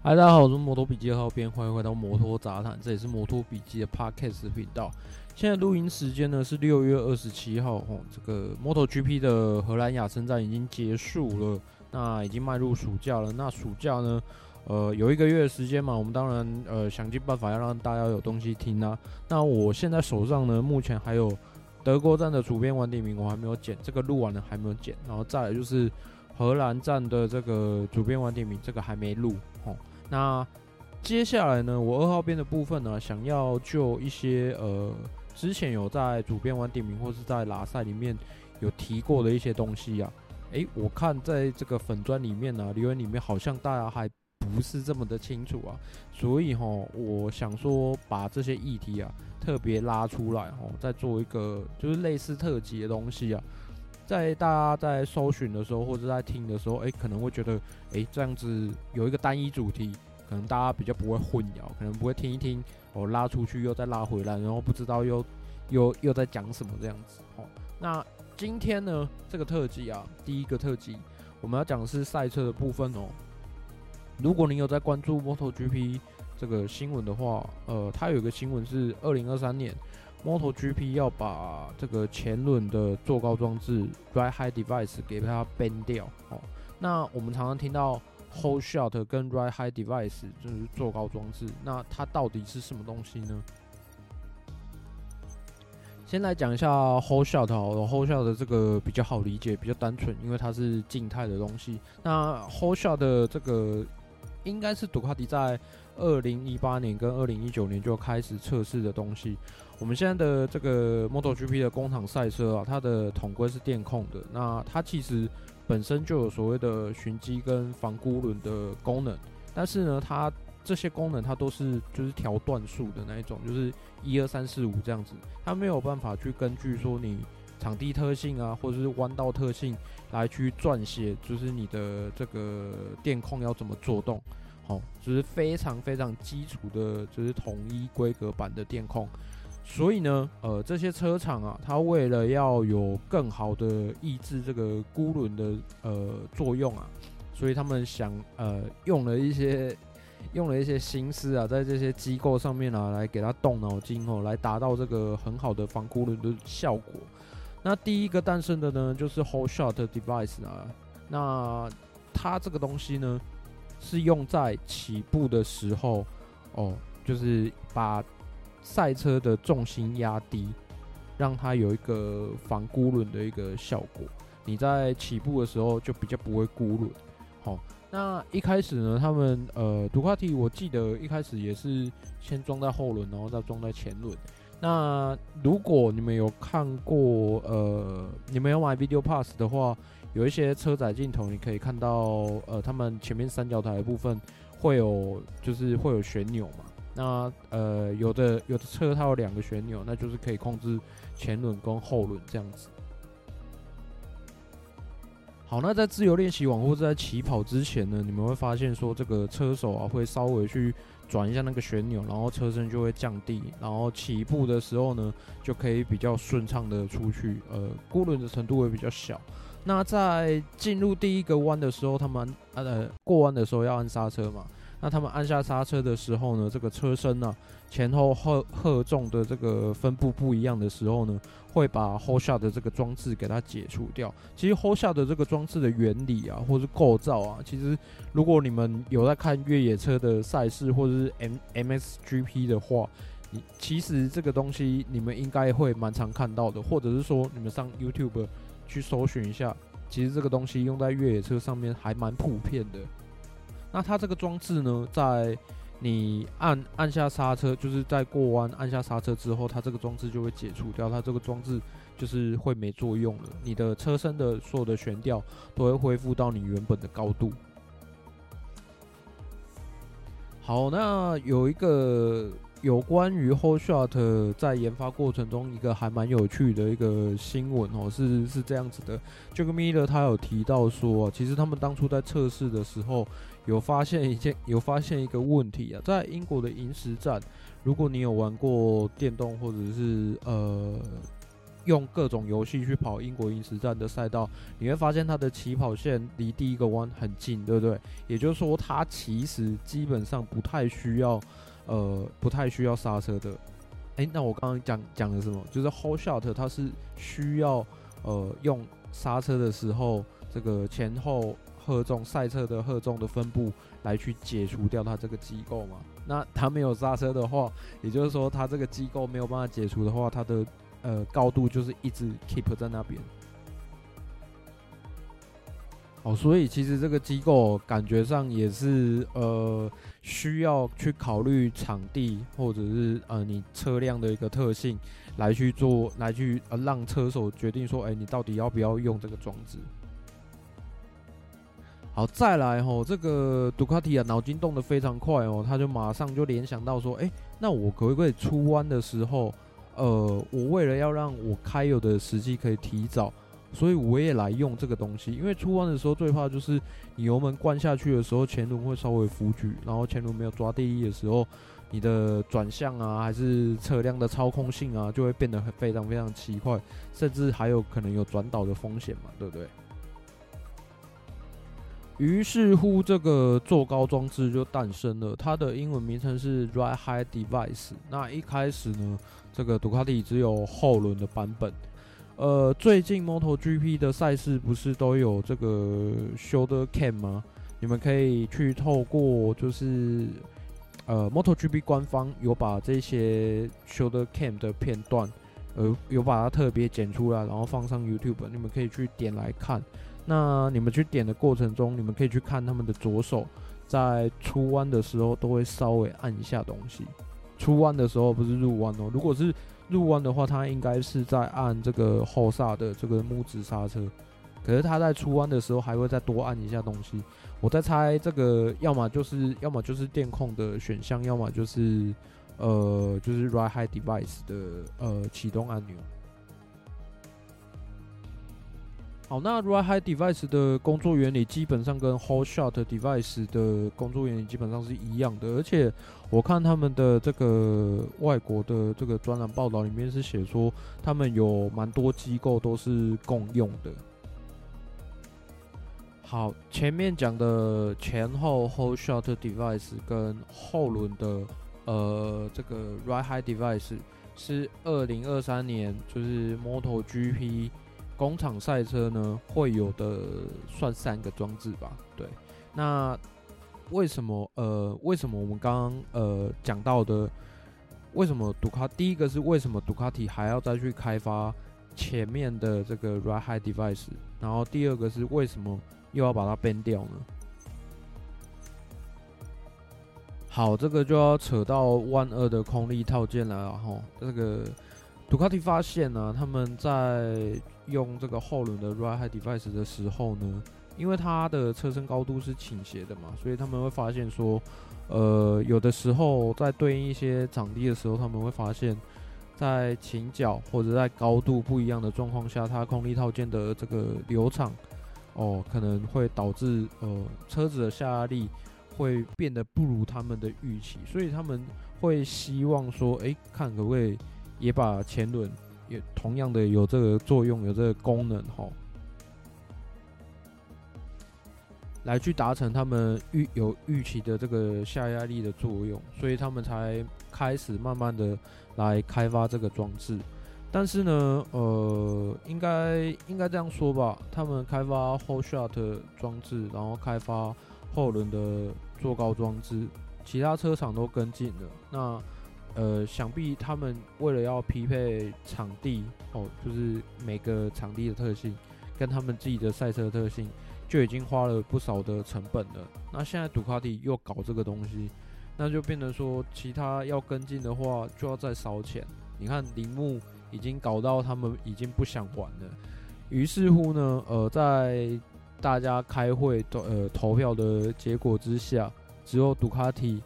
嗨，大家好，我是摩托笔记二号编，欢迎回到摩托杂谈，这里是摩托笔记的 Podcast 频道。现在录音时间呢是六月二十七号，哦，这个 MotoGP 的荷兰亚森站已经结束了，那已经迈入暑假了。那暑假呢，呃，有一个月的时间嘛，我们当然呃想尽办法要让大家有东西听啊。那我现在手上呢，目前还有德国站的主编晚点名，我还没有剪，这个录完了还没有剪，然后再来就是荷兰站的这个主编晚点名，这个还没录，哦。那接下来呢，我二号编的部分呢，想要就一些呃之前有在主编晚点名或是在拉赛里面有提过的一些东西啊，诶、我看在这个粉砖里面呢、留言里面好像大家还不是这么的清楚啊，所以齁，我想说把这些议题啊特别拉出来齁，再做一个就是类似特辑的东西啊。在大家在搜寻的时候，或者在听的时候，哎、可能会觉得，哎、这样子有一个单一主题，可能大家比较不会混淆，可能不会听一听，哦，拉出去又再拉回来，然后不知道又又又在讲什么这样子。哦，那今天呢，这个特辑啊，第一个特辑，我们要讲的是赛车的部分哦。如果你有在关注 MotoGP 这个新闻的话，呃，它有一个新闻是二零二三年。MotoGP 要把这个前轮的坐高装置 Ride High Device 给它 ban 掉哦。那我们常常听到 Hold Shot 跟 Ride High Device 就是坐高装置，那它到底是什么东西呢？先来讲一下 Hold Shot 好了，Hold Shot 的这个比较好理解，比较单纯，因为它是静态的东西。那 Hold Shot 的这个应该是杜卡迪在二零一八年跟二零一九年就开始测试的东西。我们现在的这个 MotoGP 的工厂赛车啊，它的统规是电控的。那它其实本身就有所谓的循迹跟防孤轮的功能，但是呢，它这些功能它都是就是调段数的那一种，就是一二三四五这样子，它没有办法去根据说你场地特性啊，或者是弯道特性来去撰写，就是你的这个电控要怎么做动，好，就是非常非常基础的，就是统一规格版的电控。所以呢，呃，这些车厂啊，它为了要有更好的抑制这个孤轮的呃作用啊，所以他们想呃用了一些用了一些心思啊，在这些机构上面啊，来给它动脑筋哦，来达到这个很好的防孤轮的效果。那第一个诞生的呢，就是 whole Shot Device 啊，那它这个东西呢，是用在起步的时候哦，就是把。赛车的重心压低，让它有一个防孤轮的一个效果。你在起步的时候就比较不会孤轮。好，那一开始呢，他们呃，杜卡迪我记得一开始也是先装在后轮，然后再装在前轮。那如果你们有看过呃，你们有买 Video Pass 的话，有一些车载镜头，你可以看到呃，他们前面三角台的部分会有，就是会有旋钮嘛。那呃，有的有的车它有两个旋钮，那就是可以控制前轮跟后轮这样子。好，那在自由练习网或者在起跑之前呢，你们会发现说这个车手啊会稍微去转一下那个旋钮，然后车身就会降低，然后起步的时候呢就可以比较顺畅的出去，呃，孤轮的程度会比较小。那在进入第一个弯的时候，他们呃过弯的时候要按刹车嘛。那他们按下刹车的时候呢，这个车身呢、啊、前后荷荷重的这个分布不一样的时候呢，会把 hold shot 的这个装置给它解除掉。其实 hold shot 的这个装置的原理啊，或是构造啊，其实如果你们有在看越野车的赛事或者是 M M S G P 的话，你其实这个东西你们应该会蛮常看到的，或者是说你们上 YouTube 去搜寻一下，其实这个东西用在越野车上面还蛮普遍的。那它这个装置呢，在你按按下刹车，就是在过弯按下刹车之后，它这个装置就会解除掉，它这个装置就是会没作用了。你的车身的所有的悬吊都会恢复到你原本的高度。好，那有一个。有关于 Hold Shot 在研发过程中一个还蛮有趣的一个新闻哦，是是这样子的。J a g m i l l e r 他有提到说，其实他们当初在测试的时候有发现一件 有发现一个问题啊，在英国的银石站，如果你有玩过电动或者是呃用各种游戏去跑英国银石站的赛道，你会发现它的起跑线离第一个弯很近，对不对？也就是说，它其实基本上不太需要，呃，不太需要刹车的。诶，那我刚刚讲讲的什么？就是 Hole Shot 它是需要，呃，用刹车的时候，这个前后荷重赛车的荷重的分布来去解除掉它这个机构嘛。那它没有刹车的话，也就是说，它这个机构没有办法解除的话，它的呃高度就是一直 keep 在那边。好，所以其实这个机构感觉上也是呃需要去考虑场地或者是呃你车辆的一个特性来去做，来去呃让车手决定说，哎，你到底要不要用这个装置。好，再来吼，这个杜卡迪啊，脑筋动得非常快哦，他就马上就联想到说，哎，那我可不可以出弯的时候，呃，我为了要让我开油的时机可以提早，所以我也来用这个东西。因为出弯的时候最怕就是你油门灌下去的时候，前轮会稍微浮举，然后前轮没有抓地力的时候，你的转向啊，还是车辆的操控性啊，就会变得非常非常奇怪，甚至还有可能有转倒的风险嘛，对不对？于是乎，这个坐高装置就诞生了。它的英文名称是 Ride High Device。那一开始呢，这个杜卡迪只有后轮的版本。呃，最近 MotoGP 的赛事不是都有这个 Shoulder Cam 吗？你们可以去透过就是呃 MotoGP 官方有把这些 Shoulder Cam 的片段，呃，有把它特别剪出来，然后放上 YouTube，你们可以去点来看。那你们去点的过程中，你们可以去看他们的左手在出弯的时候都会稍微按一下东西。出弯的时候不是入弯哦，如果是入弯的话，他应该是在按这个后刹的这个拇指刹车。可是他在出弯的时候还会再多按一下东西。我在猜这个，要么就是要么就是电控的选项，要么就是呃就是 Ride high Device 的呃启动按钮。好，那 Ride high Device 的工作原理基本上跟 whole Shot Device 的工作原理基本上是一样的，而且我看他们的这个外国的这个专栏报道里面是写说，他们有蛮多机构都是共用的。好，前面讲的前后 whole Shot Device 跟后轮的呃这个 Ride high Device 是二零二三年就是 MotoGP。工厂赛车呢，会有的算三个装置吧。对，那为什么呃，为什么我们刚刚呃讲到的，为什么杜卡第一个是为什么杜卡迪还要再去开发前面的这个 ride high Device，然后第二个是为什么又要把它 ban 掉呢？好，这个就要扯到万二的空力套件了，然后。这个杜卡迪发现呢、他们在用这个后轮的 Ride Height Device 的时候呢，因为它的车身高度是倾斜的嘛，所以他们会发现说，呃，有的时候在对应一些场地的时候，他们会发现，在倾角或者在高度不一样的状况下，它空力套件的这个流场，哦，可能会导致呃车子的下压力会变得不如他们的预期，所以他们会希望说，诶，看可不可以也把前轮。也同样的有这个作用，有这个功能哈，来去达成他们预有预期的这个下压力的作用，所以他们才开始慢慢的来开发这个装置。但是呢，呃，应该应该这样说吧，他们开发 Hole Shot 装置，然后开发后轮的坐高装置，其他车厂都跟进了。那呃，想必他们为了要匹配场地哦，就是每个场地的特性跟他们自己的赛车特性，就已经花了不少的成本了。那现在杜卡迪又搞这个东西，那就变成说，其他要跟进的话就要再烧钱。你看铃木已经搞到他们已经不想玩了。于是乎呢，呃，在大家开会投呃投票的结果之下，只有杜卡迪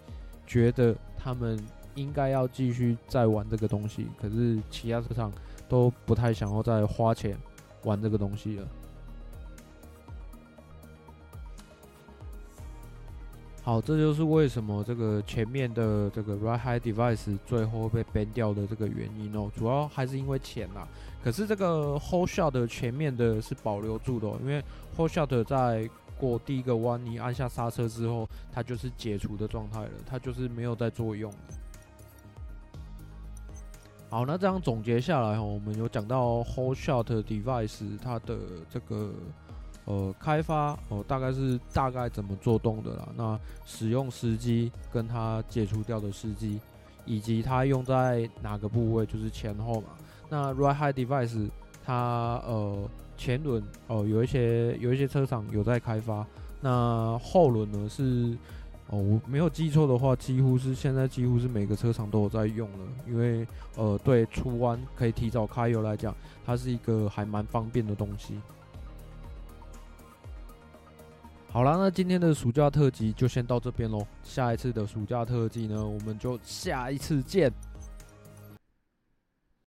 觉得他们。应该要继续再玩这个东西，可是其他车厂都不太想要再花钱玩这个东西了。好，这就是为什么这个前面的这个 Ride High Device 最后被 ban 掉的这个原因哦，主要还是因为钱啦。可是这个 Hold Shot 前面的是保留住的哦，因为 Hold Shot 在过第一个弯，你按下刹车之后，它就是解除的状态了，它就是没有在作用。好，那这样总结下来哦，我们有讲到 whole Shot Device 它的这个。呃，开发哦，大概是大概怎么做动的啦？那使用时机跟它解除掉的时机，以及它用在哪个部位，就是前后嘛。那 Right High Device 它呃前轮哦有一些有一些车厂有在开发，那后轮呢是哦我没有记错的话，几乎是现在几乎是每个车厂都有在用了，因为呃对出弯可以提早开油来讲，它是一个还蛮方便的东西。好啦，那今天的暑假特辑就先到这边喽。下一次的暑假特辑呢，我们就下一次见。